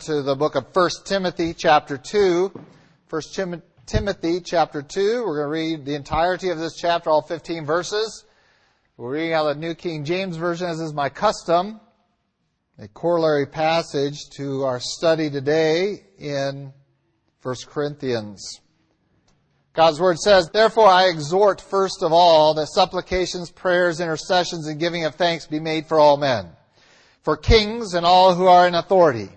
to the book of 1 Timothy chapter 2. 1 Tim- Timothy chapter 2. We're going to read the entirety of this chapter, all 15 verses. We're reading out the New King James Version, as is my custom. A corollary passage to our study today in 1 Corinthians. God's Word says, Therefore I exhort first of all that supplications, prayers, intercessions, and giving of thanks be made for all men, for kings and all who are in authority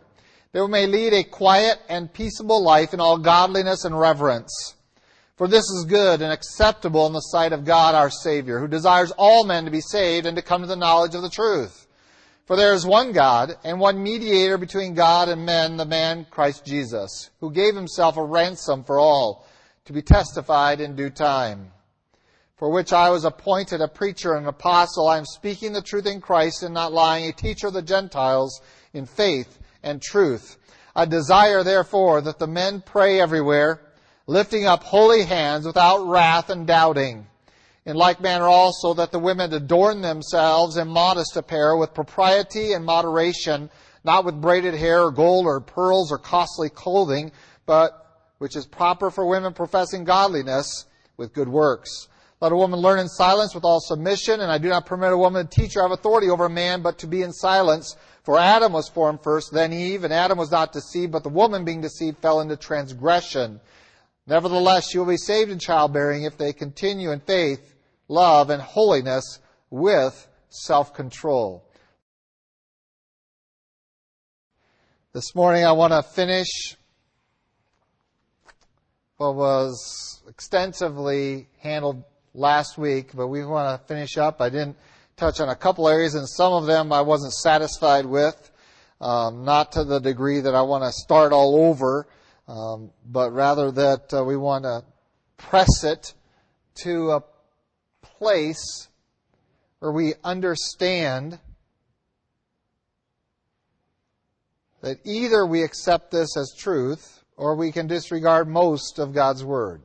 that we may lead a quiet and peaceable life in all godliness and reverence. For this is good and acceptable in the sight of God our Savior, who desires all men to be saved and to come to the knowledge of the truth. For there is one God and one mediator between God and men, the man Christ Jesus, who gave himself a ransom for all, to be testified in due time. For which I was appointed a preacher and an apostle. I am speaking the truth in Christ and not lying, a teacher of the Gentiles in faith and truth. I desire therefore that the men pray everywhere, lifting up holy hands without wrath and doubting. In like manner also that the women adorn themselves in modest apparel with propriety and moderation, not with braided hair or gold or pearls or costly clothing, but which is proper for women professing godliness with good works. Let a woman learn in silence with all submission, and I do not permit a woman to teach or have authority over a man, but to be in silence. For Adam was formed first, then Eve, and Adam was not deceived, but the woman being deceived fell into transgression. Nevertheless, she will be saved in childbearing if they continue in faith, love, and holiness with self-control. This morning I want to finish what was extensively handled last week, but we want to finish up. I didn't touch on a couple areas, and some of them I wasn't satisfied with, um, not to the degree that I want to start all over, um, but rather that uh, we want to press it to a place where we understand that either we accept this as truth or we can disregard most of God's Word.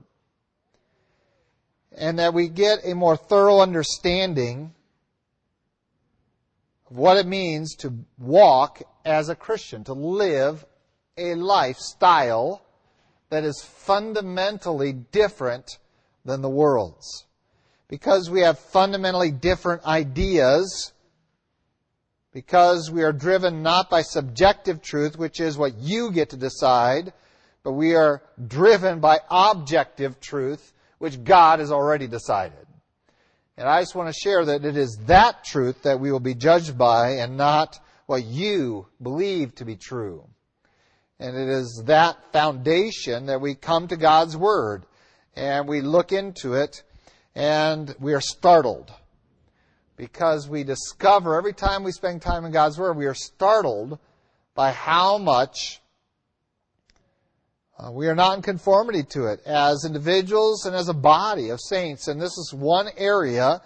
And that we get a more thorough understanding what it means to walk as a Christian, to live a lifestyle that is fundamentally different than the world's. Because we have fundamentally different ideas, because we are driven not by subjective truth, which is what you get to decide, but we are driven by objective truth, which God has already decided. And I just want to share that it is that truth that we will be judged by and not what you believe to be true. And it is that foundation that we come to God's Word and we look into it and we are startled because we discover every time we spend time in God's Word, we are startled by how much uh, we are not in conformity to it as individuals and as a body of saints. And this is one area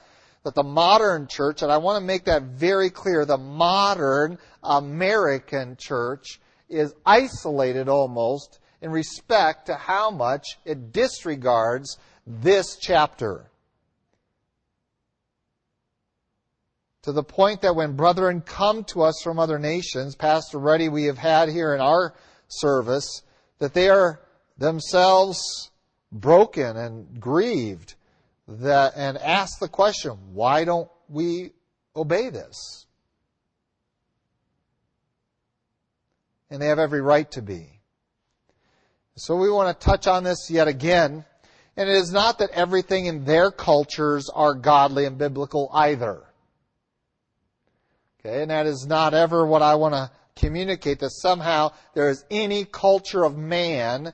that the modern church, and I want to make that very clear, the modern American church is isolated almost in respect to how much it disregards this chapter. To the point that when brethren come to us from other nations, Pastor Ruddy, we have had here in our service, that they are themselves broken and grieved that, and ask the question, why don't we obey this? And they have every right to be. So we want to touch on this yet again. And it is not that everything in their cultures are godly and biblical either. Okay, and that is not ever what I want to communicate that somehow there is any culture of man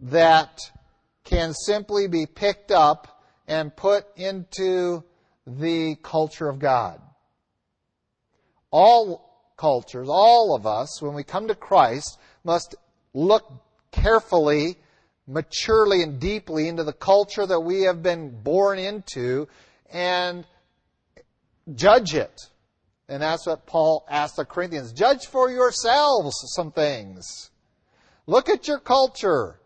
that can simply be picked up and put into the culture of God. All cultures, all of us, when we come to Christ, must look carefully, maturely, and deeply into the culture that we have been born into and judge it. And that's what Paul asked the Corinthians. Judge for yourselves some things. Look at your culture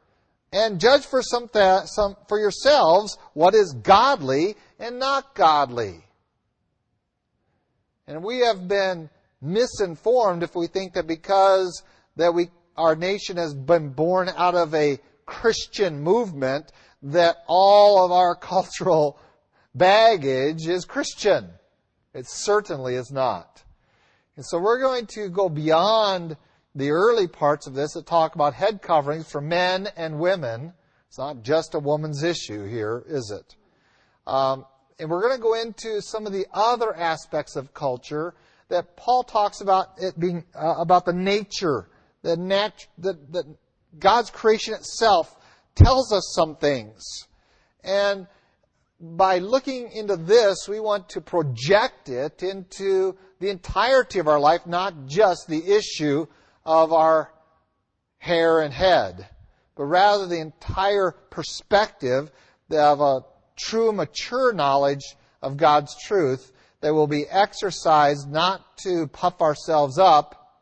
and judge for some, th- some for yourselves what is godly and not godly. And we have been misinformed if we think that because that we, our nation has been born out of a Christian movement, that all of our cultural baggage is Christian. It certainly is not. And so we're going to go beyond the early parts of this that talk about head coverings for men and women. It's not just a woman's issue here, is it? Um, and we're going to go into some of the other aspects of culture that Paul talks about it being uh, about the nature, the nat- that God's creation itself tells us some things. And by looking into this, we want to project it into the entirety of our life, not just the issue of our hair and head, but rather the entire perspective of a true, mature knowledge of God's truth that will be exercised not to puff ourselves up,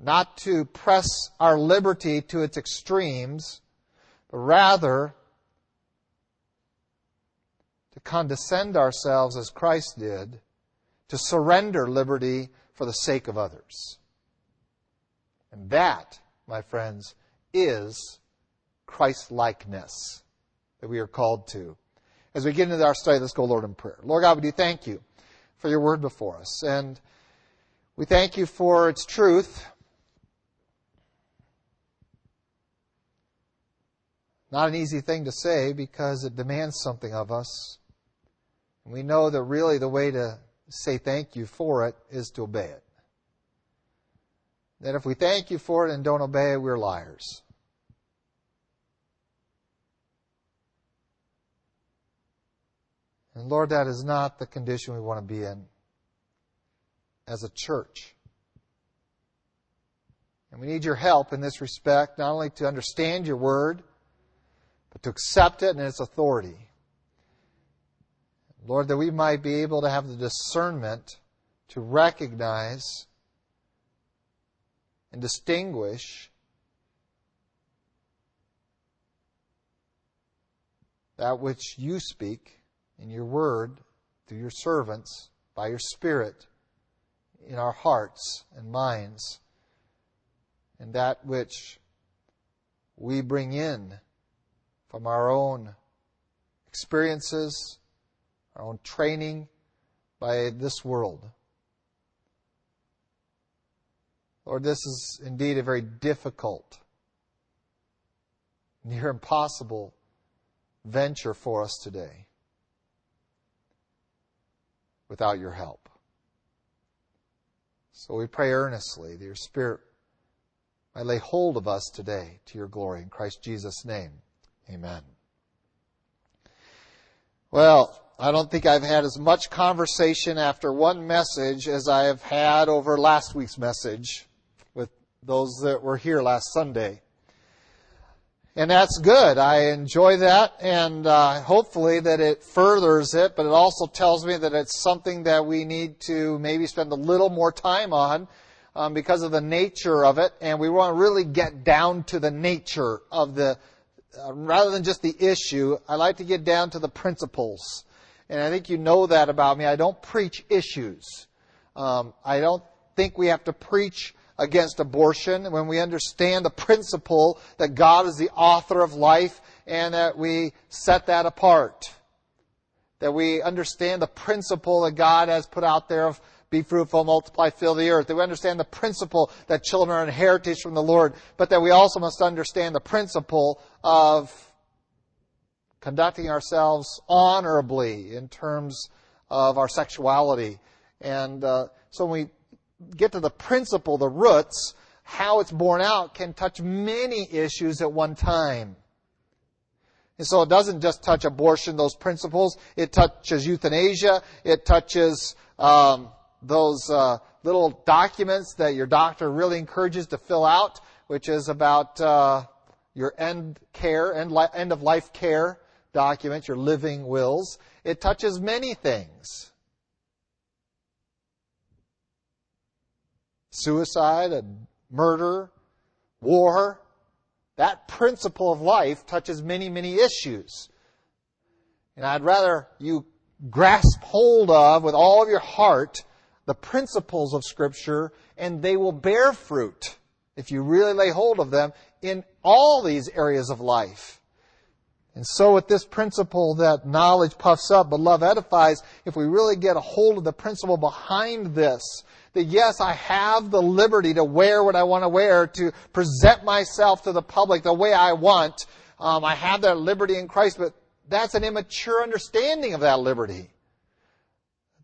not to press our liberty to its extremes, but rather condescend ourselves as Christ did, to surrender liberty for the sake of others. And that, my friends, is Christ likeness that we are called to. As we get into our study, let's go, Lord, in prayer. Lord God, we do thank you for your word before us. And we thank you for its truth. Not an easy thing to say because it demands something of us. And we know that really the way to say thank you for it is to obey it. That if we thank you for it and don't obey it, we're liars. And Lord, that is not the condition we want to be in as a church. And we need your help in this respect, not only to understand your word, but to accept it and its authority. Lord, that we might be able to have the discernment to recognize and distinguish that which you speak in your word through your servants by your Spirit in our hearts and minds, and that which we bring in from our own experiences, our own training by this world. Lord, this is indeed a very difficult, near impossible venture for us today without your help. So we pray earnestly that your Spirit might lay hold of us today to your glory. In Christ Jesus' name, amen. Well, I don't think I've had as much conversation after one message as I have had over last week's message with those that were here last Sunday. And that's good. I enjoy that and uh, hopefully that it furthers it, but it also tells me that it's something that we need to maybe spend a little more time on um, because of the nature of it. And we want to really get down to the nature of the, uh, rather than just the issue, I like to get down to the principles. And I think you know that about me. I don't preach issues. Um, I don't think we have to preach against abortion, when we understand the principle that God is the author of life and that we set that apart. That we understand the principle that God has put out there of be fruitful, multiply, fill the earth. That we understand the principle that children are an heritage from the Lord, but that we also must understand the principle of conducting ourselves honorably in terms of our sexuality. And uh, so when we get to the principle, the roots, how it's borne out can touch many issues at one time. And so it doesn't just touch abortion, those principles. It touches euthanasia. It touches um, those uh, little documents that your doctor really encourages to fill out, which is about uh, your end care, end, li- end of life care documents, your living wills. It touches many things. suicide and murder, war. That principle of life touches many, many issues. And I'd rather you grasp hold of with all of your heart the principles of Scripture, and they will bear fruit if you really lay hold of them in all these areas of life. And so with this principle that knowledge puffs up, but love edifies, if we really get a hold of the principle behind this, that yes, I have the liberty to wear what I want to wear, to present myself to the public the way I want. Um, I have that liberty in Christ, but that's an immature understanding of that liberty.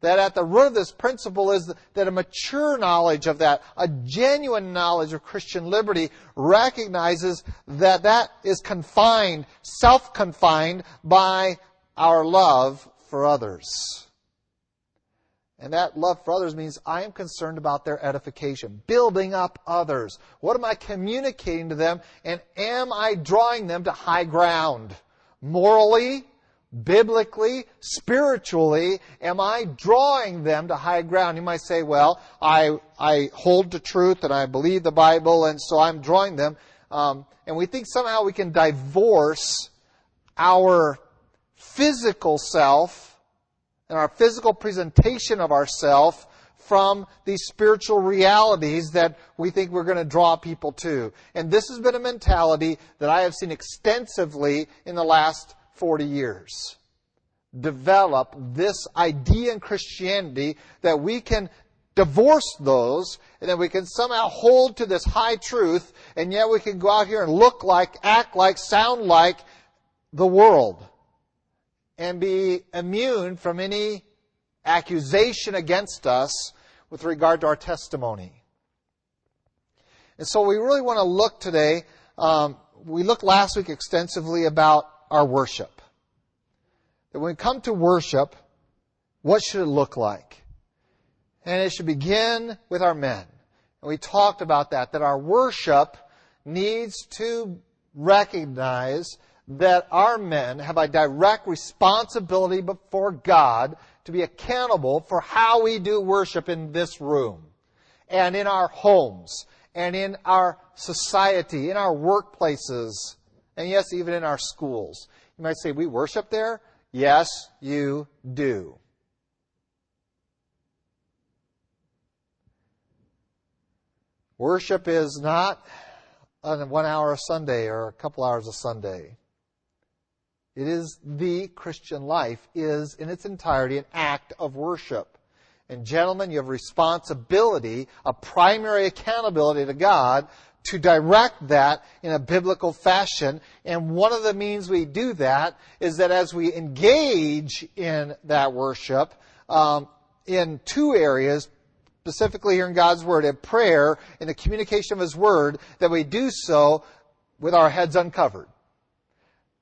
That at the root of this principle is that a mature knowledge of that, a genuine knowledge of Christian liberty recognizes that that is confined, self-confined by our love for others. And that love for others means I am concerned about their edification, building up others. What am I communicating to them? And am I drawing them to high ground? Morally, biblically, spiritually, am I drawing them to high ground? You might say, well, I, I hold to truth and I believe the Bible and so I'm drawing them. Um, and we think somehow we can divorce our physical self and our physical presentation of ourself from these spiritual realities that we think we're going to draw people to. And this has been a mentality that I have seen extensively in the last 40 years. Develop this idea in Christianity that we can divorce those and that we can somehow hold to this high truth and yet we can go out here and look like, act like, sound like the world and be immune from any accusation against us with regard to our testimony. And so we really want to look today. Um, we looked last week extensively about our worship. That when we come to worship, what should it look like? And it should begin with our men. And we talked about that, that our worship needs to recognize that our men have a direct responsibility before God to be accountable for how we do worship in this room and in our homes and in our society, in our workplaces, and yes, even in our schools. You might say, we worship there? Yes, you do. Worship is not one hour a Sunday or a couple hours a Sunday. It is the Christian life is in its entirety an act of worship. And gentlemen, you have responsibility, a primary accountability to God to direct that in a biblical fashion. And one of the means we do that is that as we engage in that worship, um, in two areas, specifically here in God's Word, in prayer, in the communication of His Word, that we do so with our heads uncovered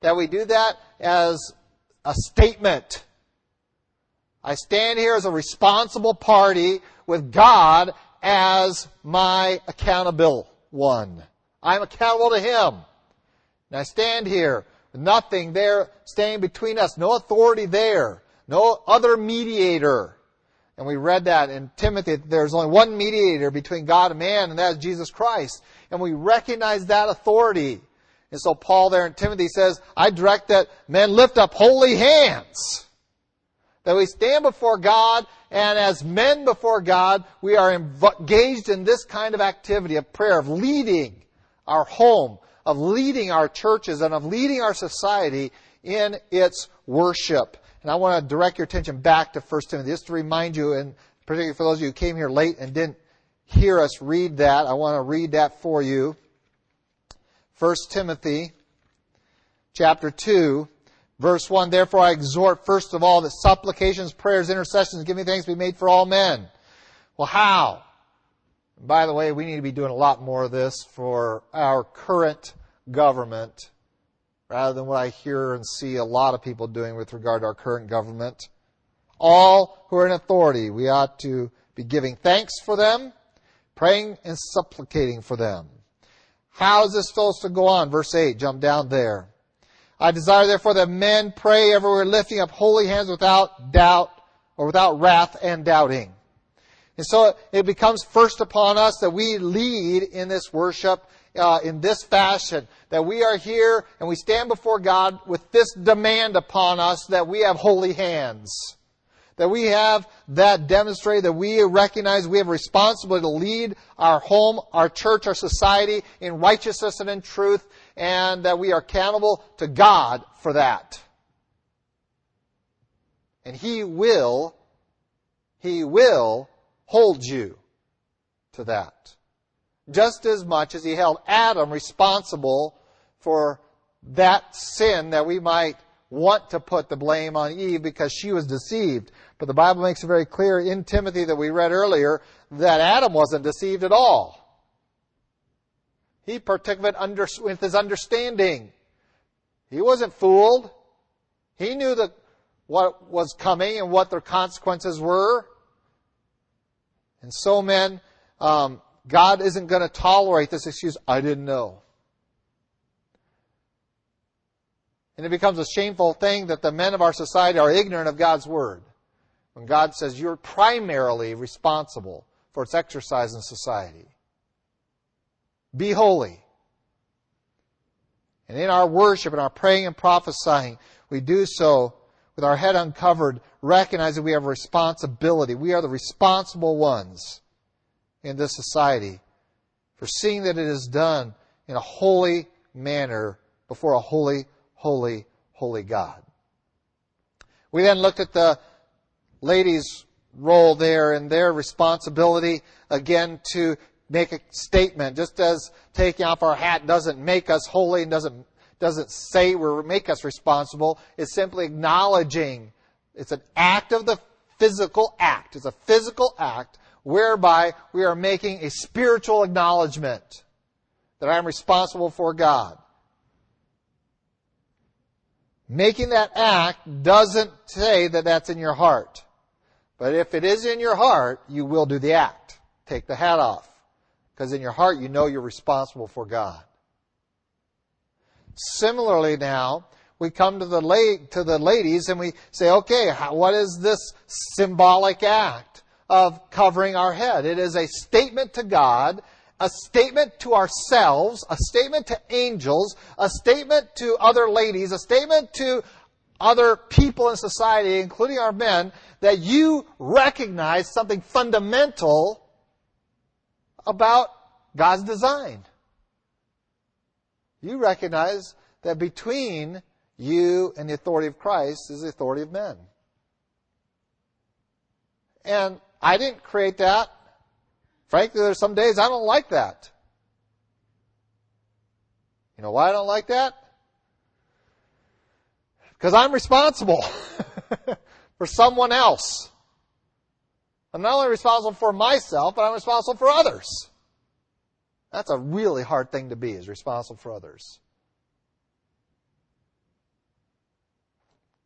that we do that as a statement. I stand here as a responsible party with God as my accountable one. I'm accountable to Him. And I stand here nothing there standing between us, no authority there, no other mediator. And we read that in Timothy, there's only one mediator between God and man, and that is Jesus Christ. And we recognize that authority. And so Paul there in Timothy says, I direct that men lift up holy hands. That we stand before God, and as men before God, we are engaged in this kind of activity of prayer, of leading our home, of leading our churches, and of leading our society in its worship. And I want to direct your attention back to 1 Timothy, just to remind you, and particularly for those of you who came here late and didn't hear us read that, I want to read that for you. 1 Timothy chapter 2, verse 1. Therefore I exhort first of all that supplications, prayers, intercessions, giving thanks be made for all men. Well, how? by the way, we need to be doing a lot more of this for our current government rather than what I hear and see a lot of people doing with regard to our current government. All who are in authority, we ought to be giving thanks for them, praying and supplicating for them. How is this supposed to go on? Verse 8, jump down there. I desire therefore that men pray everywhere lifting up holy hands without doubt or without wrath and doubting. And so it becomes first upon us that we lead in this worship uh, in this fashion. That we are here and we stand before God with this demand upon us that we have holy hands. that we have that demonstrated, that we recognize we have responsibility to lead our home, our church, our society in righteousness and in truth, and that we are accountable to God for that. And He will, He will hold you to that. Just as much as He held Adam responsible for that sin that we might want to put the blame on Eve because she was deceived. But the Bible makes it very clear in Timothy that we read earlier that Adam wasn't deceived at all. He partook of it under, with his understanding. He wasn't fooled. He knew that what was coming and what their consequences were. And so, men, um, God isn't going to tolerate this excuse, I didn't know. And it becomes a shameful thing that the men of our society are ignorant of God's Word. When God says you're primarily responsible for its exercise in society. Be holy. And in our worship and our praying and prophesying, we do so with our head uncovered, recognizing we have a responsibility. We are the responsible ones in this society for seeing that it is done in a holy manner before a holy holy, holy God. We then looked at the ladies' role there and their responsibility again to make a statement. Just as taking off our hat doesn't make us holy and doesn't, doesn't say we make us responsible, it's simply acknowledging it's an act of the physical act. It's a physical act whereby we are making a spiritual acknowledgement that I am responsible for God. Making that act doesn't say that that's in your heart. But if it is in your heart, you will do the act. Take the hat off. Because in your heart, you know you're responsible for God. Similarly now, we come to the, la- to the ladies and we say, okay, how, what is this symbolic act of covering our head? It is a statement to God a statement to ourselves, a statement to angels, a statement to other ladies, a statement to other people in society, including our men, that you recognize something fundamental about God's design. You recognize that between you and the authority of Christ is the authority of men. And I didn't create that. Frankly, there's some days I don't like that. You know why I don't like that? Because I'm responsible for someone else. I'm not only responsible for myself, but I'm responsible for others. That's a really hard thing to be, is responsible for others.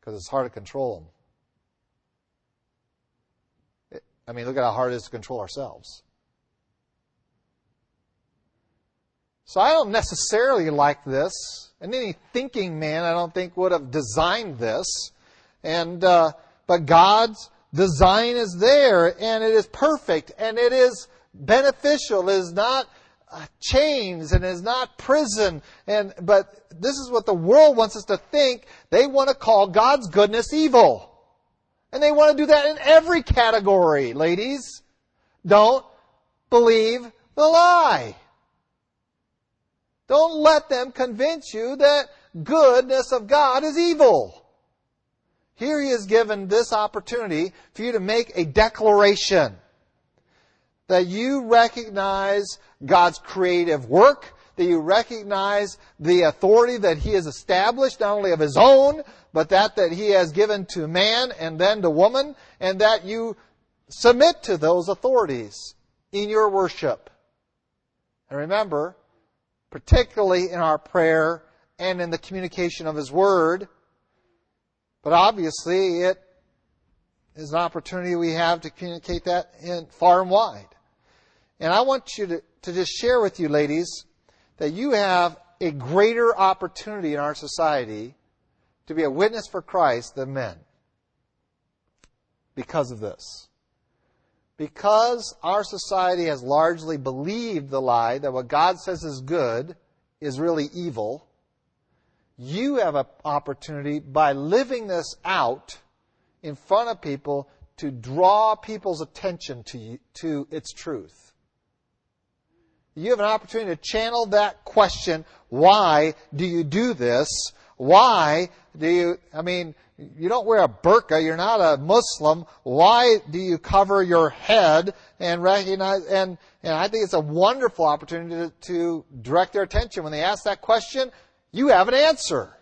Because it's hard to control them. I mean, look at how hard it is to control ourselves. So I don't necessarily like this, and any thinking man I don't think would have designed this. And uh, but God's design is there, and it is perfect, and it is beneficial. It is not uh, chains, and is not prison. And but this is what the world wants us to think. They want to call God's goodness evil, and they want to do that in every category. Ladies, don't believe the lie. Don't let them convince you that goodness of God is evil. Here he is given this opportunity for you to make a declaration that you recognize God's creative work, that you recognize the authority that he has established, not only of his own, but that that he has given to man and then to woman, and that you submit to those authorities in your worship. And remember, particularly in our prayer and in the communication of His Word. But obviously, it is an opportunity we have to communicate that in far and wide. And I want you to, to just share with you, ladies, that you have a greater opportunity in our society to be a witness for Christ than men because of this because our society has largely believed the lie that what God says is good is really evil, you have an opportunity by living this out in front of people to draw people's attention to, you, to its truth. You have an opportunity to channel that question, why do you do this? Why do you, I mean, you don't wear a burqa, you're not a Muslim. Why do you cover your head and recognize, and, and I think it's a wonderful opportunity to, to direct their attention. When they ask that question, you have an answer.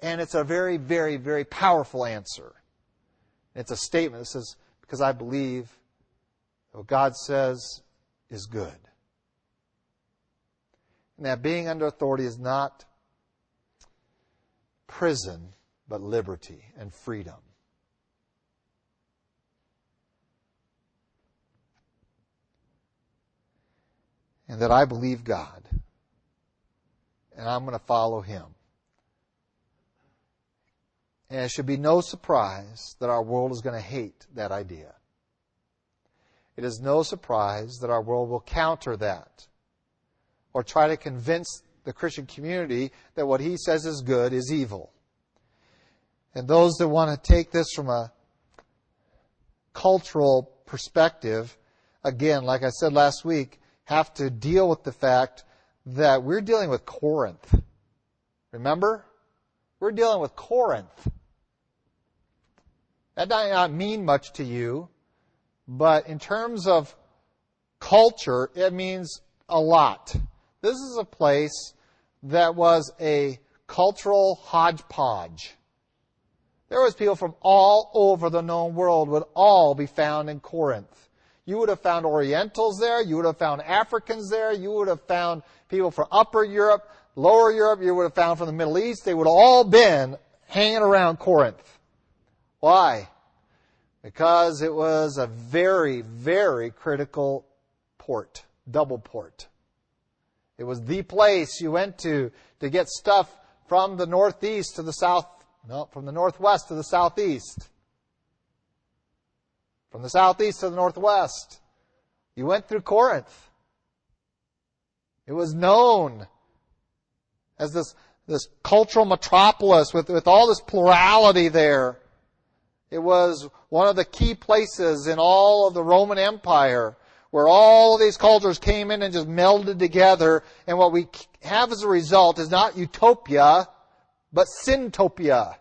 And it's a very, very, very powerful answer. It's a statement that says, because I believe what God says is good. And that being under authority is not prison, but liberty and freedom. And that I believe God. And I'm going to follow Him. And it should be no surprise that our world is going to hate that idea. It is no surprise that our world will counter that or try to convince the Christian community that what he says is good is evil. And those that want to take this from a cultural perspective, again, like I said last week, have to deal with the fact that we're dealing with Corinth. Remember? We're dealing with Corinth. That might not mean much to you, but in terms of culture, it means a lot. This is a place that was a cultural hodgepodge. There was people from all over the known world would all be found in Corinth. You would have found Orientals there. You would have found Africans there. You would have found people from Upper Europe, Lower Europe. You would have found from the Middle East. They would have all been hanging around Corinth. Why? Because it was a very, very critical port, double port. It was the place you went to to get stuff from the northeast to the south, no, from the northwest to the southeast. From the southeast to the northwest. You went through Corinth. It was known as this, this cultural metropolis with, with all this plurality there. It was one of the key places in all of the Roman Empire where all of these cultures came in and just melded together. And what we have as a result is not utopia, but syntopia.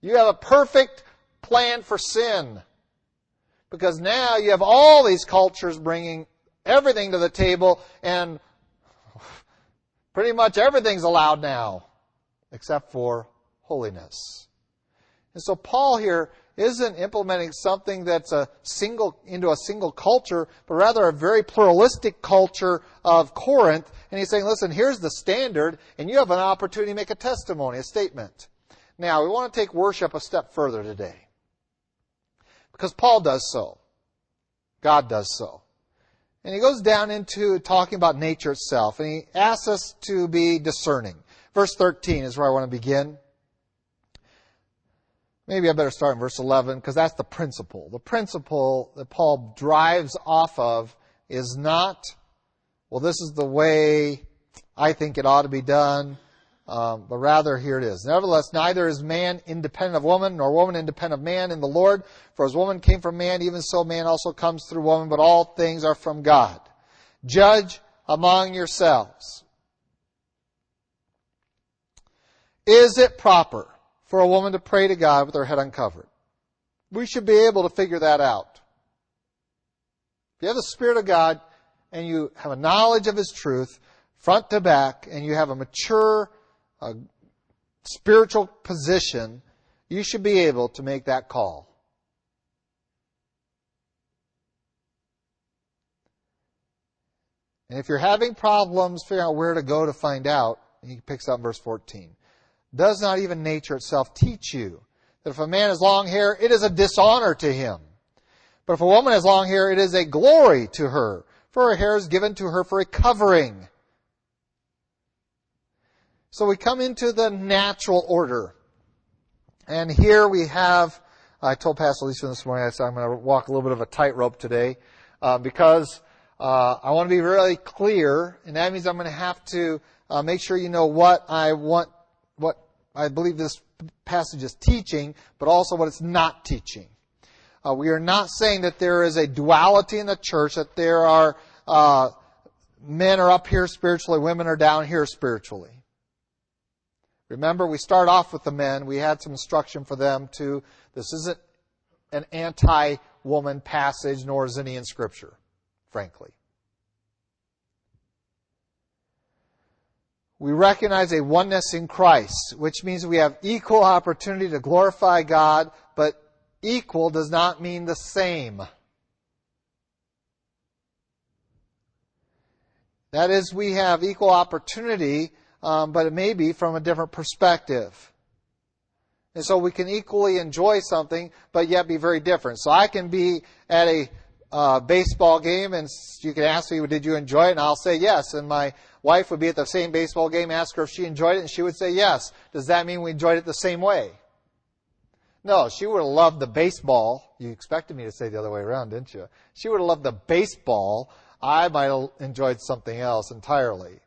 You have a perfect plan for sin. Because now you have all these cultures bringing everything to the table and pretty much everything's allowed now except for holiness. And so Paul here isn't implementing something that's a single into a single culture, but rather a very pluralistic culture of Corinth. And he's saying, listen, here's the standard, and you have an opportunity to make a testimony, a statement. Now, we want to take worship a step further today. Because Paul does so. God does so. And he goes down into talking about nature itself, and he asks us to be discerning. Verse 13 is where I want to begin. Maybe I better start in verse 11 because that's the principle. The principle that Paul drives off of is not, well, this is the way I think it ought to be done, um, but rather here it is. Nevertheless, neither is man independent of woman, nor woman independent of man in the Lord. For as woman came from man, even so man also comes through woman, but all things are from God. Judge among yourselves. Is it proper for a woman to pray to God with her head uncovered. We should be able to figure that out. If you have the Spirit of God and you have a knowledge of His truth, front to back, and you have a mature uh, spiritual position, you should be able to make that call. And if you're having problems figuring out where to go to find out, he picks up verse 14. Does not even nature itself teach you that if a man has long hair, it is a dishonor to him? But if a woman has long hair, it is a glory to her, for her hair is given to her for a covering. So we come into the natural order. And here we have, I told Pastor Lisa this morning, I said I'm going to walk a little bit of a tightrope today, uh, because uh, I want to be really clear, and that means I'm going to have to uh, make sure you know what I want what I believe this passage is teaching, but also what it's not teaching. Uh, we are not saying that there is a duality in the church, that there are uh, men are up here spiritually, women are down here spiritually. Remember, we start off with the men. We had some instruction for them too. This isn't an anti-woman passage, nor is any in Scripture, frankly. We recognize a oneness in Christ, which means we have equal opportunity to glorify God, but equal does not mean the same. That is, we have equal opportunity, um, but it may be from a different perspective. And so we can equally enjoy something, but yet be very different. So I can be at a uh, baseball game, and you can ask me, "Did you enjoy it?" And I'll say yes. And my wife would be at the same baseball game, ask her if she enjoyed it, and she would say yes. Does that mean we enjoyed it the same way? No, she would have loved the baseball. You expected me to say the other way around, didn't you? She would have loved the baseball. I might have enjoyed something else entirely.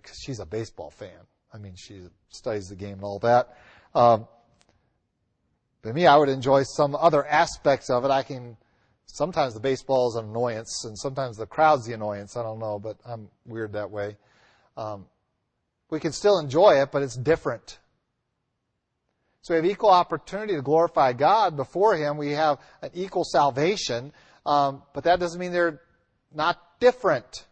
Because she's a baseball fan. I mean, she studies the game and all that. Um, but me, I would enjoy some other aspects of it. I can, sometimes the baseball is an annoyance, and sometimes the crowd's the annoyance. I don't know, but I'm weird that way. Um, we can still enjoy it, but it's different. So we have equal opportunity to glorify God before Him. We have an equal salvation, um, but that doesn't mean they're not different.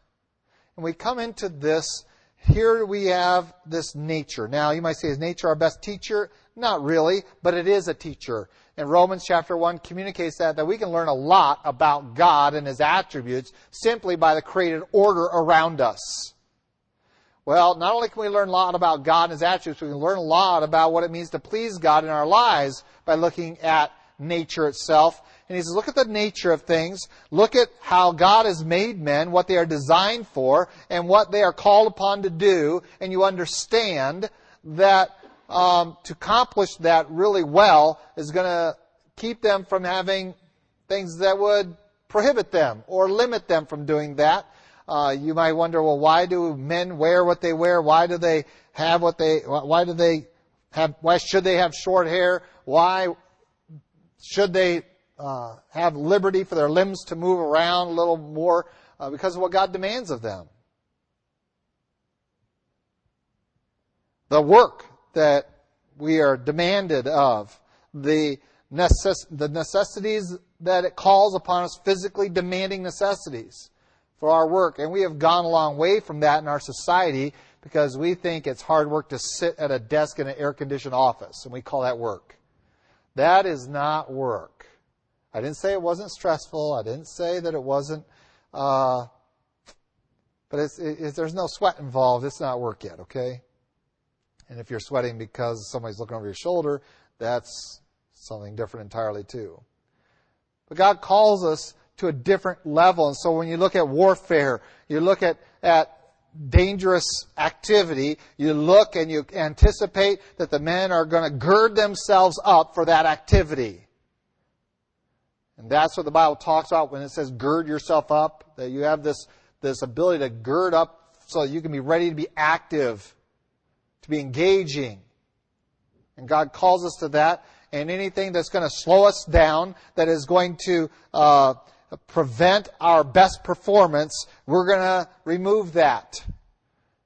And we come into this, here we have this nature. Now, you might say, is nature our best teacher? Not really, but it is a teacher. And Romans chapter 1 communicates that, that we can learn a lot about God and His attributes simply by the created order around us. Well, not only can we learn a lot about God and His attributes, we can learn a lot about what it means to please God in our lives by looking at nature itself. And he says, look at the nature of things. Look at how God has made men, what they are designed for, and what they are called upon to do. And you understand that um, to accomplish that really well is going to keep them from having things that would prohibit them or limit them from doing that. Uh, you might wonder, well, why do men wear what they wear? Why do they have what they? Why do they have? Why should they have short hair? Why should they uh, have liberty for their limbs to move around a little more? Uh, because of what God demands of them. The work that we are demanded of, the, necess- the necessities that it calls upon us, physically demanding necessities for our work. And we have gone a long way from that in our society because we think it's hard work to sit at a desk in an air conditioned office, and we call that work. That is not work. I didn't say it wasn't stressful. I didn't say that it wasn't, uh, but it's, it, there's no sweat involved. It's not work yet, okay? And if you're sweating because somebody's looking over your shoulder, that's something different entirely too. But God calls us to a different level. And so when you look at warfare, you look at, at dangerous activity, you look and you anticipate that the men are going to gird themselves up for that activity. And that's what the Bible talks about when it says gird yourself up, that you have this, this ability to gird up so that you can be ready to be active, to be engaging. And God calls us to that. And anything that's going to slow us down, that is going to uh, prevent our best performance, we're going to remove that.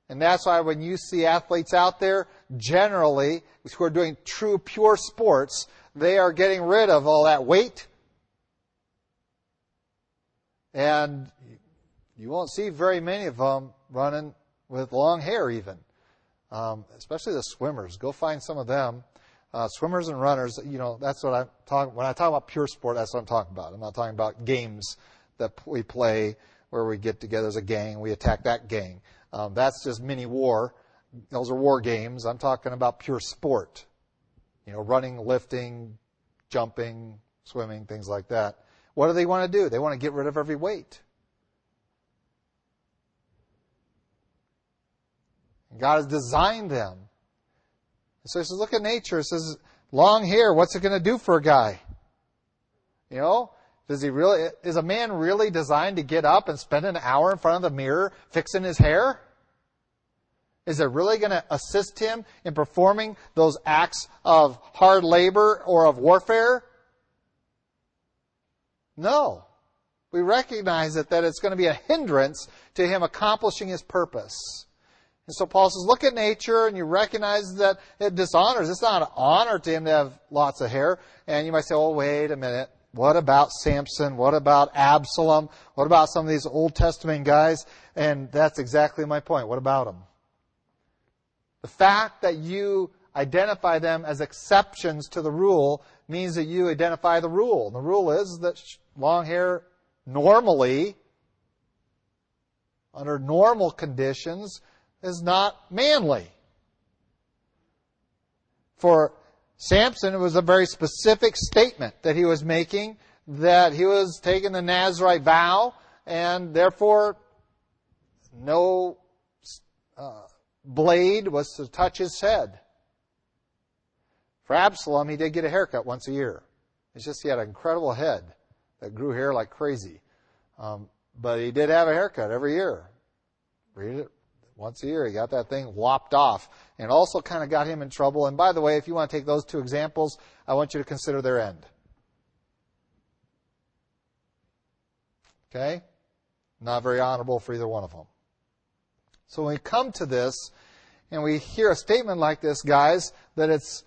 And that's why when you see athletes out there, generally, who are doing true, pure sports, they are getting rid of all that weight. And you won't see very many of them running with long hair, even. Um, especially the swimmers. Go find some of them uh, swimmers and runners, you know, that's what I'm talking. When I talk about pure sport, that's what I'm talking about. I'm not talking about games that we play where we get together as a gang, we attack that gang. Um, that's just mini war. Those are war games. I'm talking about pure sport. You know, running, lifting, jumping, swimming, things like that. What do they want to do? They want to get rid of every weight. God has designed them so he says, look at nature. It says, long hair, what's it going to do for a guy? You know, does he really, is a man really designed to get up and spend an hour in front of the mirror fixing his hair? Is it really going to assist him in performing those acts of hard labor or of warfare? No. We recognize it that it's going to be a hindrance to him accomplishing his purpose. And so Paul says, look at nature and you recognize that it dishonors. It's not an honor to him to have lots of hair. And you might say, oh, wait a minute. What about Samson? What about Absalom? What about some of these Old Testament guys? And that's exactly my point. What about them? The fact that you identify them as exceptions to the rule means that you identify the rule. And the rule is that long hair normally, under normal conditions, is not manly. For Samson, it was a very specific statement that he was making that he was taking the Nazarite vow and therefore no uh, blade was to touch his head. For Absalom, he did get a haircut once a year. It's just he had an incredible head that grew hair like crazy. Um, but he did have a haircut every year. Read it once a year. He got that thing lopped off. And also kind of got him in trouble. And by the way, if you want to take those two examples, I want you to consider their end. Okay? Not very honorable for either one of them. So when we come to this and we hear a statement like this, guys, that it's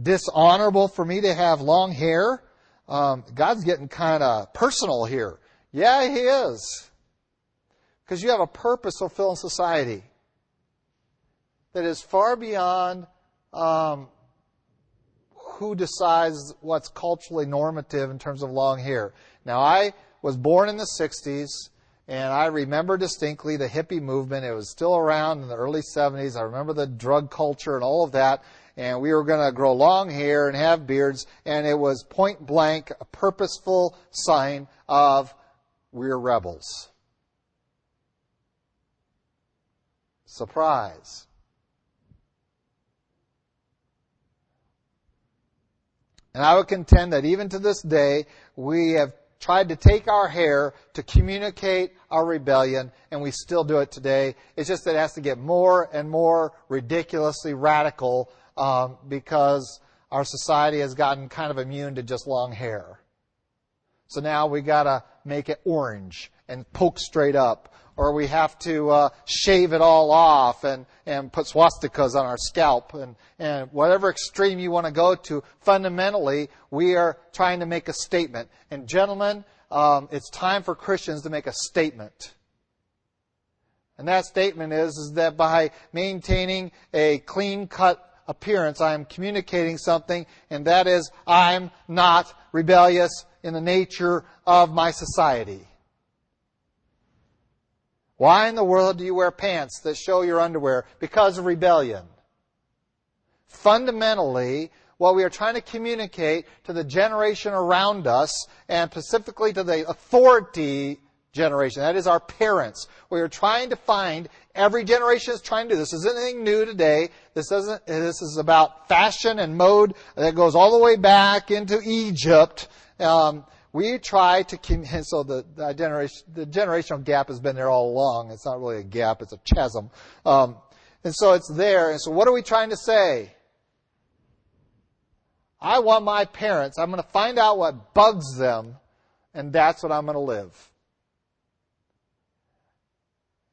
dishonorable for me to have long hair, um, God's getting kind of personal here. Yeah, He is. Because you have a purpose to fulfill in society that is far beyond um, who decides what's culturally normative in terms of long hair. Now, I was born in the 60s, and I remember distinctly the hippie movement. It was still around in the early 70s. I remember the drug culture and all of that. And we were going to grow long hair and have beards, and it was point blank a purposeful sign of we're rebels. surprise. And I would contend that even to this day, we have tried to take our hair to communicate our rebellion, and we still do it today. It's just that it has to get more and more ridiculously radical um, because our society has gotten kind of immune to just long hair. So now we got to make it orange and poke straight up, or we have to uh, shave it all off and, and put swastikas on our scalp and, and whatever extreme you want to go to, fundamentally, we are trying to make a statement. And gentlemen, um, it's time for Christians to make a statement. And that statement is, is that by maintaining a clean cut appearance, I am communicating something, and that is, I'm not rebellious in the nature of my society. Why in the world do you wear pants that show your underwear? Because of rebellion. Fundamentally, what we are trying to communicate to the generation around us, and specifically to the authority generation, that is our parents. We are trying to find, every generation is trying to do this. This isn't anything new today. This isn't, this is about fashion and mode that goes all the way back into Egypt. Um, we try to, so the, the, generation, the generational gap has been there all along. It's not really a gap, it's a chasm. Um, and so it's there. And so what are we trying to say? I want my parents, I'm going to find out what bugs them, and that's what I'm going to live.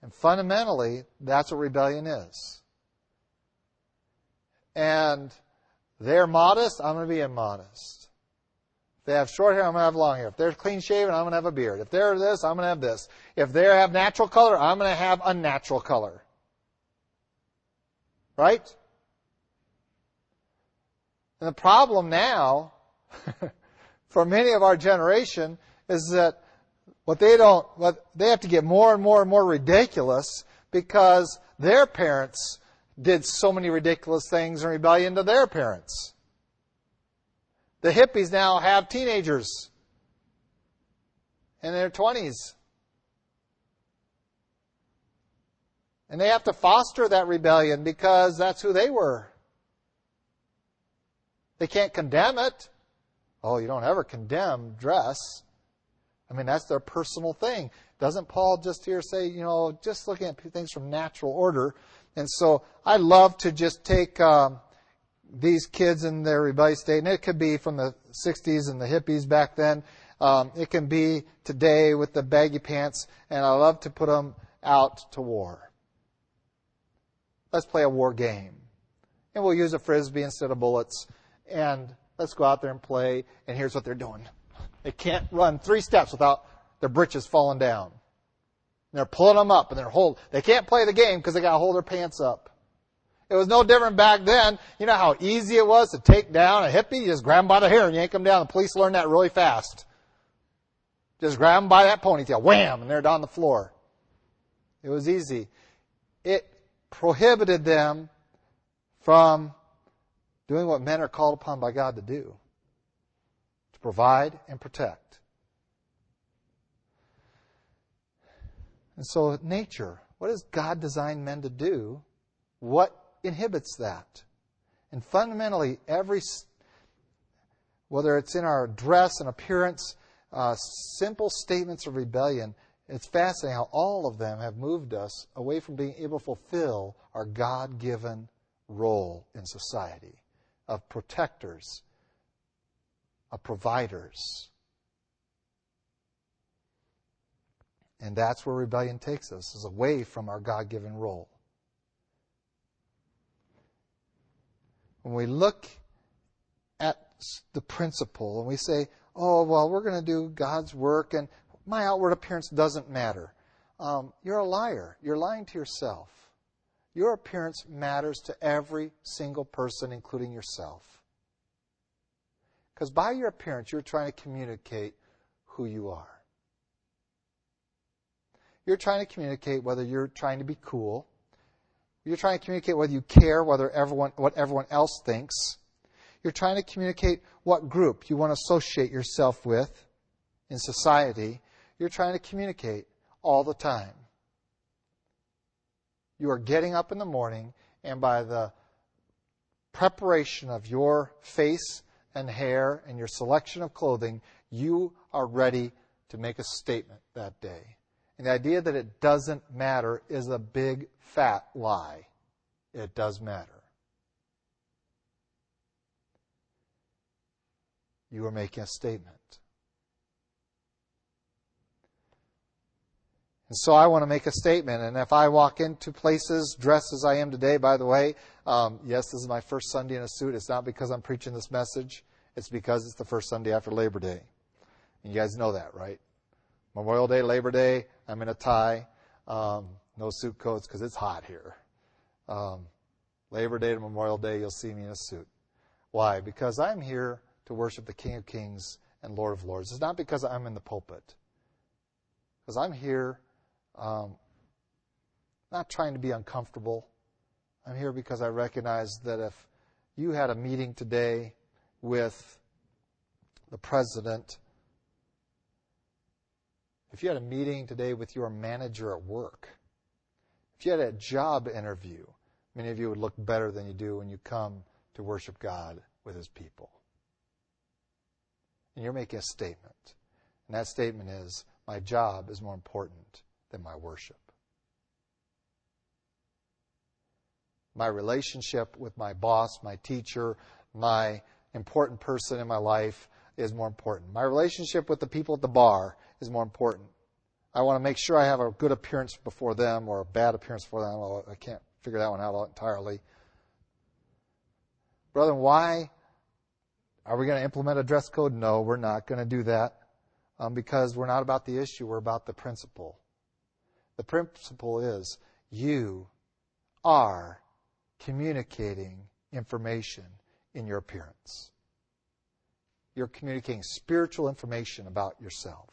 And fundamentally, that's what rebellion is. And they're modest, I'm going to be immodest they have short hair, I'm going to have long hair. If they're clean shaven, I'm going to have a beard. If they're this, I'm going to have this. If they have natural color, I'm going to have unnatural color. Right? And the problem now, for many of our generation, is that what they don't, what they have to get more and more and more ridiculous because their parents did so many ridiculous things in rebellion to their parents. The hippies now have teenagers in their 20s. And they have to foster that rebellion because that's who they were. They can't condemn it. Oh, you don't ever condemn dress. I mean, that's their personal thing. Doesn't Paul just here say, you know, just looking at things from natural order? And so I love to just take um, these kids in their rebellious state, and it could be from the 60s and the hippies back then. Um, it can be today with the baggy pants, and I love to put them out to war. Let's play a war game. And we'll use a frisbee instead of bullets. And let's go out there and play. And here's what they're doing. They can't run three steps without their britches falling down. And they're pulling them up and they're hold. They can't play the game because they got to hold their pants up. It was no different back then. You know how easy it was to take down a hippie? You just grab them by the hair and yank them down. The police learned that really fast. Just grab them by that ponytail. Wham! And they're down the floor. It was easy. It prohibited them from doing what men are called upon by God to do provide and protect. And so, nature, what does God design men to do? What inhibits that? And fundamentally, every, whether it's in our dress and appearance, uh, simple statements of rebellion, it's fascinating how all of them have moved us away from being able to fulfill our God given role in society of protectors, of providers. And that's where rebellion takes us, is away from our God given role. When we look at the principle and we say, oh, well, we're going to do God's work and my outward appearance doesn't matter. Um, you're a liar. You're lying to yourself. Your appearance matters to every single person, including yourself. Because by your appearance, you're trying to communicate who you are. You're trying to communicate whether you're trying to be cool. You're trying to communicate whether you care whether everyone, what everyone else thinks. You're trying to communicate what group you want to associate yourself with in society. You're trying to communicate all the time. You are getting up in the morning, and by the preparation of your face and hair and your selection of clothing, you are ready to make a statement that day. And the idea that it doesn't matter is a big fat lie. It does matter. You are making a statement. And so I want to make a statement. And if I walk into places dressed as I am today, by the way, um, yes, this is my first Sunday in a suit. It's not because I'm preaching this message. It's because it's the first Sunday after Labor Day. And you guys know that, right? Memorial Day, Labor Day, I'm in a tie. Um, no suit coats because it's hot here. Um, Labor Day to Memorial Day, you'll see me in a suit. Why? Because I'm here to worship the King of Kings and Lord of Lords. It's not because I'm in the pulpit. Because I'm here um, not trying to be uncomfortable. I'm here because I recognize that if you had a meeting today with the president, if you had a meeting today with your manager at work, if you had a job interview, many of you would look better than you do when you come to worship God with His people. And you're making a statement. And that statement is, my job is more important than my worship. My relationship with my boss, my teacher, my important person in my life is more important. My relationship with the people at the bar is more important. I want to make sure I have a good appearance before them or a bad appearance for them. I can't figure that one out entirely. Brother, why are we going to implement a dress code? No, we're not going to do that um, because we're not about the issue, we're about the principle. The principle is you are communicating information in your appearance. You're communicating spiritual information about yourself.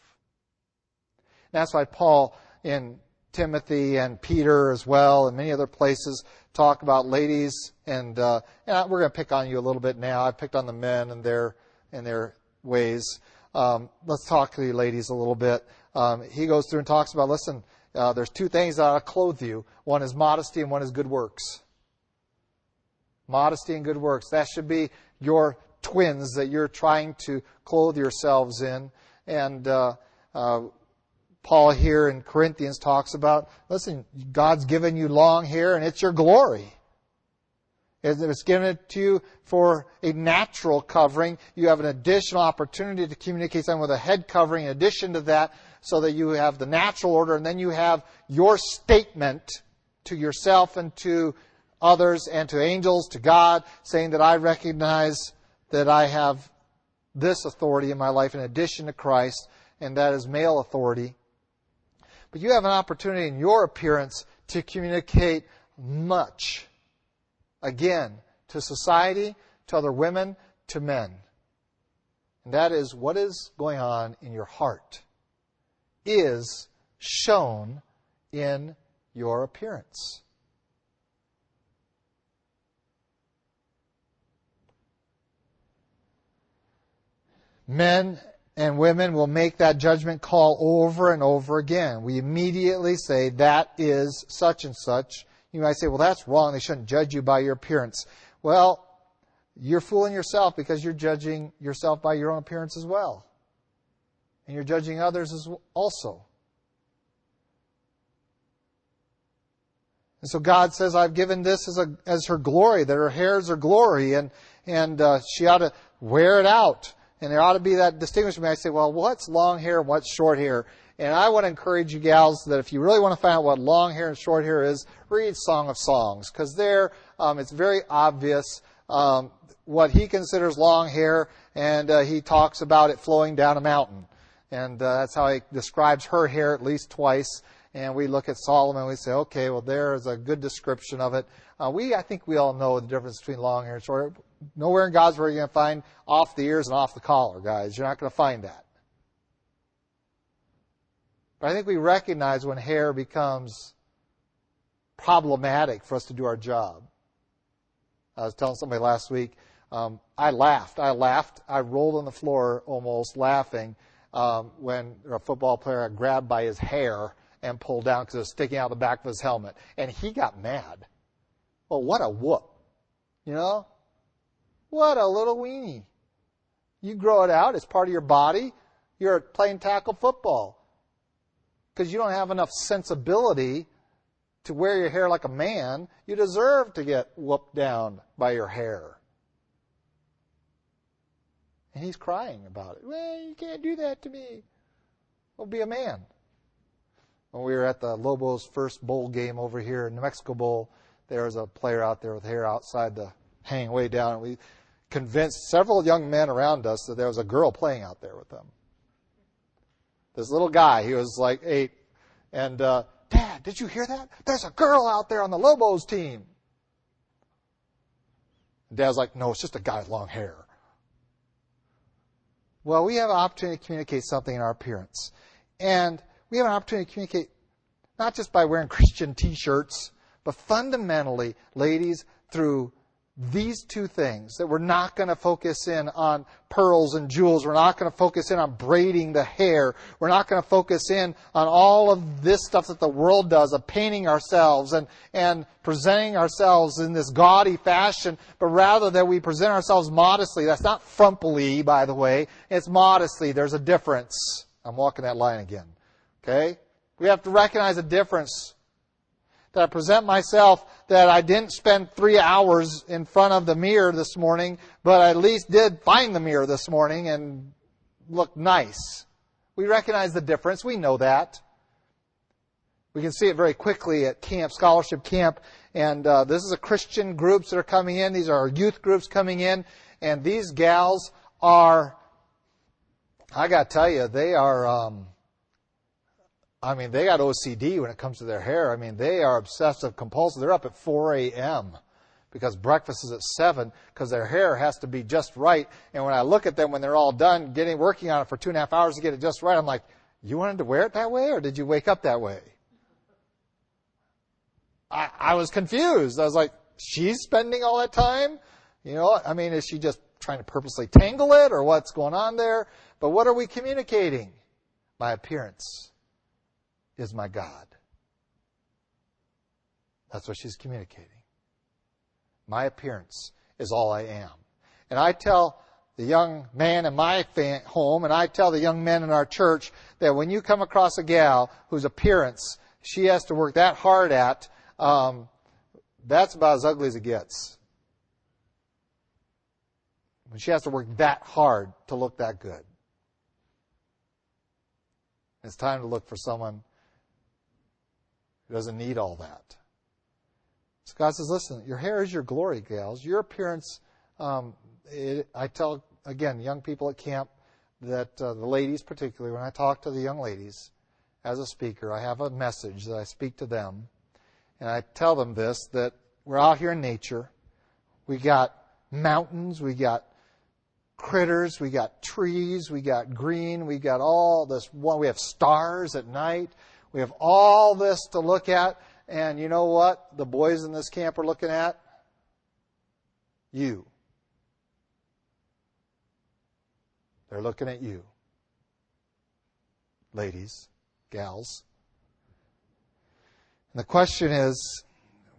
And that's why Paul in Timothy and Peter as well, and many other places talk about ladies. And, uh, and we're going to pick on you a little bit now. I've picked on the men and their and their ways. Um, let's talk to the ladies a little bit. Um, he goes through and talks about, listen, uh, there's two things that ought to clothe you. One is modesty and one is good works. Modesty and good works. That should be your twins that you're trying to clothe yourselves in. And uh, Uh, Paul here in Corinthians talks about, listen, God's given you long hair and it's your glory. It's given it to you for a natural covering. You have an additional opportunity to communicate something with a head covering in addition to that so that you have the natural order and then you have your statement to yourself and to others and to angels, to God, saying that I recognize that I have this authority in my life in addition to Christ, and that is male authority. But you have an opportunity in your appearance to communicate much. Again, to society, to other women, to men. And that is what is going on in your heart is shown in your appearance. Men and women will make that judgment call over and over again. We immediately say, that is such and such. You might say, well, that's wrong. They shouldn't judge you by your appearance. Well, you're fooling yourself because you're judging yourself by your own appearance as well. And you're judging others as well, also. And so God says, I've given this as, a, as her glory, that her hairs are glory, and, and uh, she ought to wear it out. And there ought to be that distinguishment. I say, well, what's long hair and what's short hair? And I want to encourage you gals that if you really want to find out what long hair and short hair is, read Song of Songs. Because there, um, it's very obvious um, what he considers long hair, and uh, he talks about it flowing down a mountain. And uh, that's how he describes her hair at least twice. And we look at Solomon, we say, okay, well, there is a good description of it. Uh, we, I think we all know the difference between long hair and short nowhere in God's Word are you going to find off the ears and off the collar, guys. You're not going to find that. But I think we recognize when hair becomes problematic for us to do our job. I was telling somebody last week, um, I laughed. I laughed. I rolled on the floor almost laughing um, when a football player got grabbed by his hair and pulled down because it was sticking out the back of his helmet. And he got mad. Well, what a whoop. You know? What a little weenie. You grow it out. It's part of your body. You're playing tackle football. Because you don't have enough sensibility to wear your hair like a man. You deserve to get whooped down by your hair. And he's crying about it. Well, you can't do that to me. Well, be a man. When we were at the Lobos' first bowl game over here in the Mexico Bowl, there was a player out there with hair outside the hang way down. And we convinced several young men around us that there was a girl playing out there with them. This little guy, he was like eight, and uh, Dad, did you hear that? There's a girl out there on the Lobos team. Dad's like, No, it's just a guy with long hair. Well, we have an opportunity to communicate something in our appearance. And we have an opportunity to communicate not just by wearing Christian t shirts, but fundamentally, ladies, through these two things that we're not going to focus in on pearls and jewels. We're not going to focus in on braiding the hair. We're not going to focus in on all of this stuff that the world does of painting ourselves and, and presenting ourselves in this gaudy fashion, but rather that we present ourselves modestly. That's not frumpily, by the way. It's modestly. There's a difference. I'm walking that line again. Okay? We have to recognize a difference that I present myself that I didn't spend three hours in front of the mirror this morning, but I at least did find the mirror this morning and look nice. We recognize the difference. We know that. We can see it very quickly at camp, scholarship camp, and uh, this is a Christian groups that are coming in. These are youth groups coming in, and these gals are. I got to tell you, they are. Um, I mean, they got OCD when it comes to their hair. I mean, they are obsessive compulsive. They're up at 4 a.m. because breakfast is at 7 because their hair has to be just right. And when I look at them when they're all done getting working on it for two and a half hours to get it just right, I'm like, you wanted to wear it that way or did you wake up that way? I, I was confused. I was like, she's spending all that time? You know, I mean, is she just trying to purposely tangle it or what's going on there? But what are we communicating? My appearance is my God. That's what she's communicating. My appearance is all I am. And I tell the young man in my home, and I tell the young men in our church that when you come across a gal whose appearance she has to work that hard at, um, that's about as ugly as it gets. When she has to work that hard to look that good. It's time to look for someone doesn't need all that. So God says, listen, your hair is your glory, gals. Your appearance, um, it, I tell, again, young people at camp that uh, the ladies, particularly, when I talk to the young ladies as a speaker, I have a message that I speak to them. And I tell them this that we're out here in nature. We got mountains, we got critters, we got trees, we got green, we got all this one, we have stars at night. We have all this to look at. And you know what the boys in this camp are looking at? You. They're looking at you. Ladies, gals. And the question is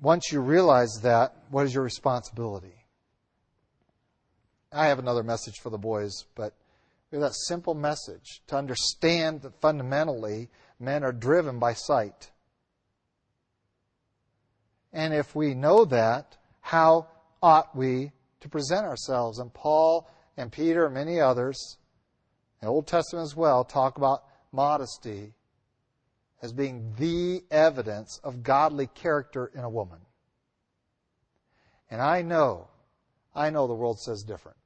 once you realize that, what is your responsibility? I have another message for the boys, but we have that simple message to understand that fundamentally men are driven by sight. And if we know that, how ought we to present ourselves? And Paul and Peter and many others, the Old Testament as well, talk about modesty as being the evidence of godly character in a woman. And I know, I know the world says different.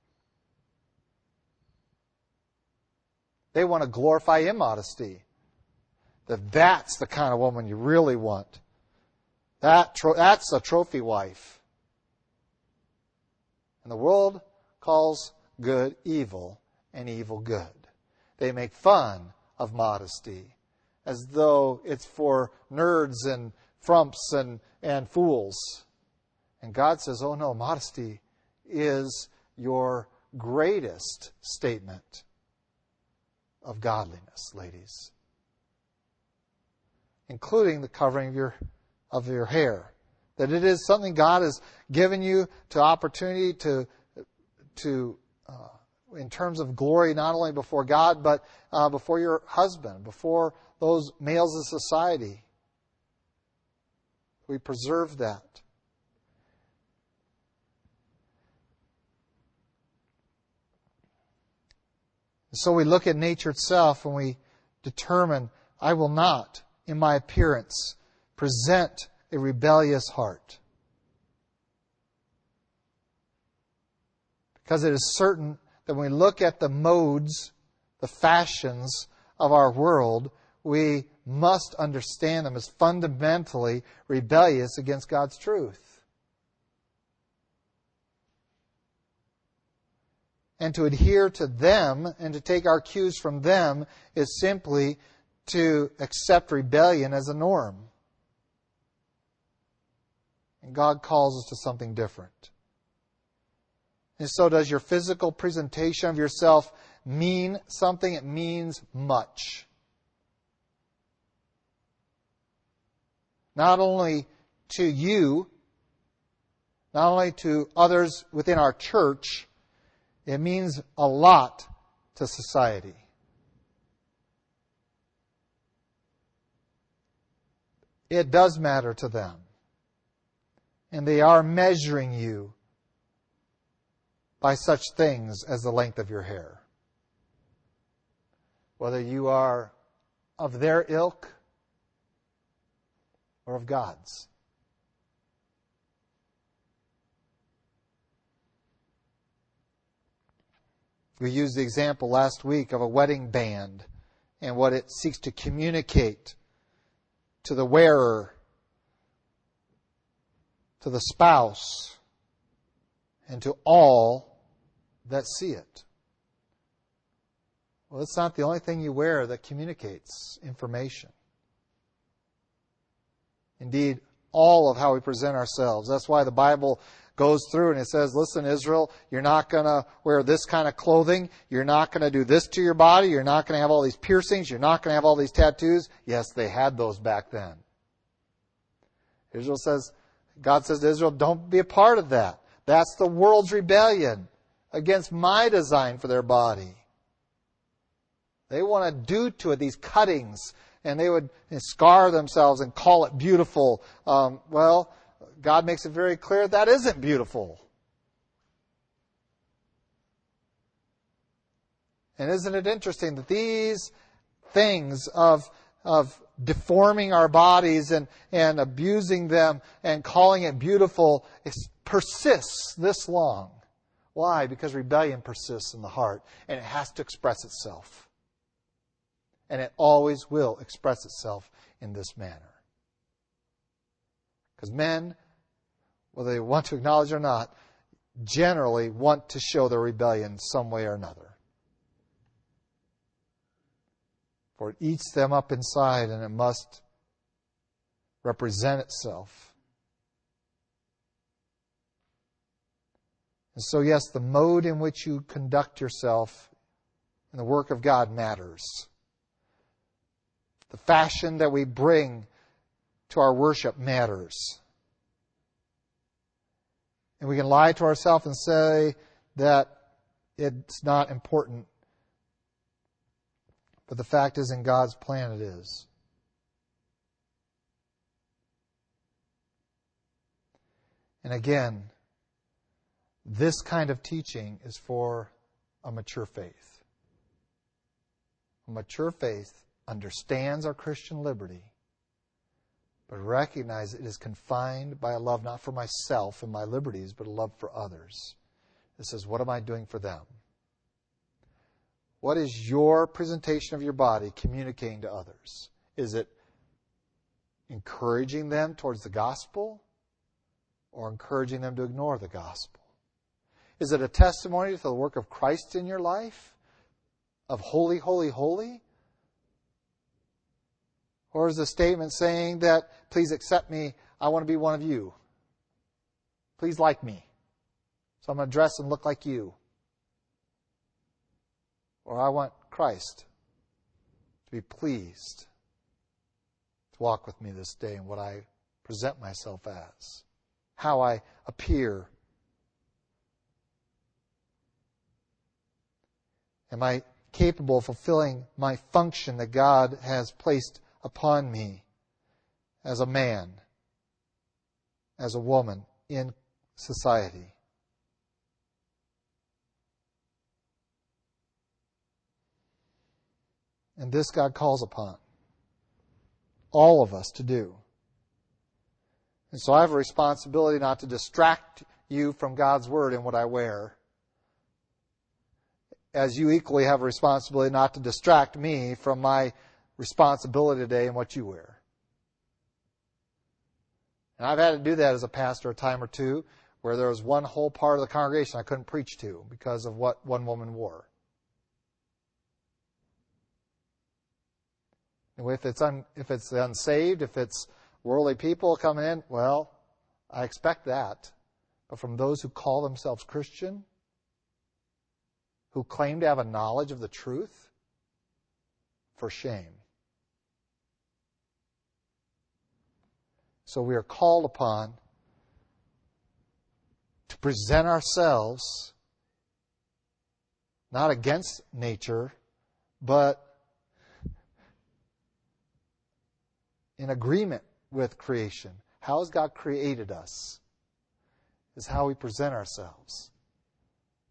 They want to glorify immodesty. That that's the kind of woman you really want. That tro- that's a trophy wife. And the world calls good evil and evil good. They make fun of modesty as though it's for nerds and frumps and, and fools. And God says, oh no, modesty is your greatest statement of godliness, ladies, including the covering of your, of your hair. That it is something God has given you to opportunity to, to uh, in terms of glory, not only before God, but uh, before your husband, before those males of society. We preserve that. So we look at nature itself and we determine, I will not, in my appearance, present a rebellious heart. Because it is certain that when we look at the modes, the fashions of our world, we must understand them as fundamentally rebellious against God's truth. and to adhere to them and to take our cues from them is simply to accept rebellion as a norm. And God calls us to something different. And so, does your physical presentation of yourself mean something? It means much. Not only to you, not only to others within our church, it means a lot to society. It does matter to them. And they are measuring you by such things as the length of your hair. Whether you are of their ilk or of God's. We used the example last week of a wedding band and what it seeks to communicate to the wearer, to the spouse, and to all that see it. Well, it's not the only thing you wear that communicates information. Indeed, all of how we present ourselves. That's why the Bible goes through and it says, listen, Israel, you're not going to wear this kind of clothing. You're not going to do this to your body. You're not going to have all these piercings. You're not going to have all these tattoos. Yes, they had those back then. Israel says, God says to Israel, don't be a part of that. That's the world's rebellion against my design for their body. They want to do to it these cuttings, and they would scar themselves and call it beautiful. Um, well, God makes it very clear that isn't beautiful. And isn't it interesting that these things of, of deforming our bodies and, and abusing them and calling it beautiful persists this long? Why? Because rebellion persists in the heart and it has to express itself. And it always will express itself in this manner. Because men, whether they want to acknowledge or not, generally want to show their rebellion some way or another. For it eats them up inside and it must represent itself. And so, yes, the mode in which you conduct yourself in the work of God matters. The fashion that we bring to our worship matters. And we can lie to ourselves and say that it's not important but the fact is, in God's plan, it is. And again, this kind of teaching is for a mature faith. A mature faith understands our Christian liberty, but recognizes it is confined by a love not for myself and my liberties, but a love for others. It says, What am I doing for them? What is your presentation of your body communicating to others? Is it encouraging them towards the gospel or encouraging them to ignore the gospel? Is it a testimony to the work of Christ in your life? Of holy, holy, holy? Or is a statement saying that, please accept me, I want to be one of you? Please like me. So I'm going to dress and look like you. Or I want Christ to be pleased to walk with me this day in what I present myself as, how I appear. Am I capable of fulfilling my function that God has placed upon me as a man, as a woman in society? And this God calls upon all of us to do. And so I have a responsibility not to distract you from God's Word in what I wear, as you equally have a responsibility not to distract me from my responsibility today in what you wear. And I've had to do that as a pastor a time or two, where there was one whole part of the congregation I couldn't preach to because of what one woman wore. If it's, un, if it's unsaved, if it's worldly people coming in, well, I expect that. But from those who call themselves Christian, who claim to have a knowledge of the truth, for shame. So we are called upon to present ourselves not against nature, but in agreement with creation. How has God created us? Is how we present ourselves.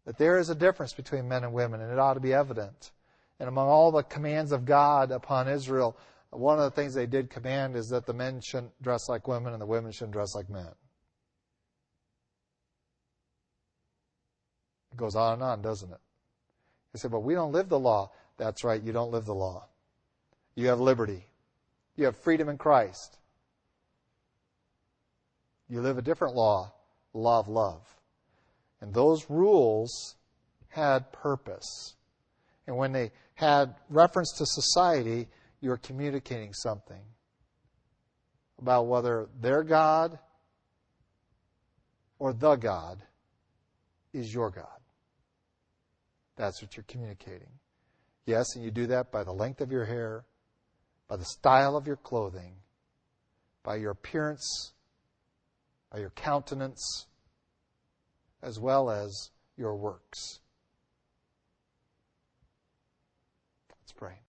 That there is a difference between men and women, and it ought to be evident. And among all the commands of God upon Israel, one of the things they did command is that the men shouldn't dress like women and the women shouldn't dress like men. It goes on and on, doesn't it? They say, but we don't live the law. That's right, you don't live the law. You have liberty. You have freedom in Christ. You live a different law, law of love. And those rules had purpose. And when they had reference to society, you were communicating something about whether their God or the God is your God. That's what you're communicating. Yes, and you do that by the length of your hair, by the style of your clothing, by your appearance, by your countenance, as well as your works. Let's pray.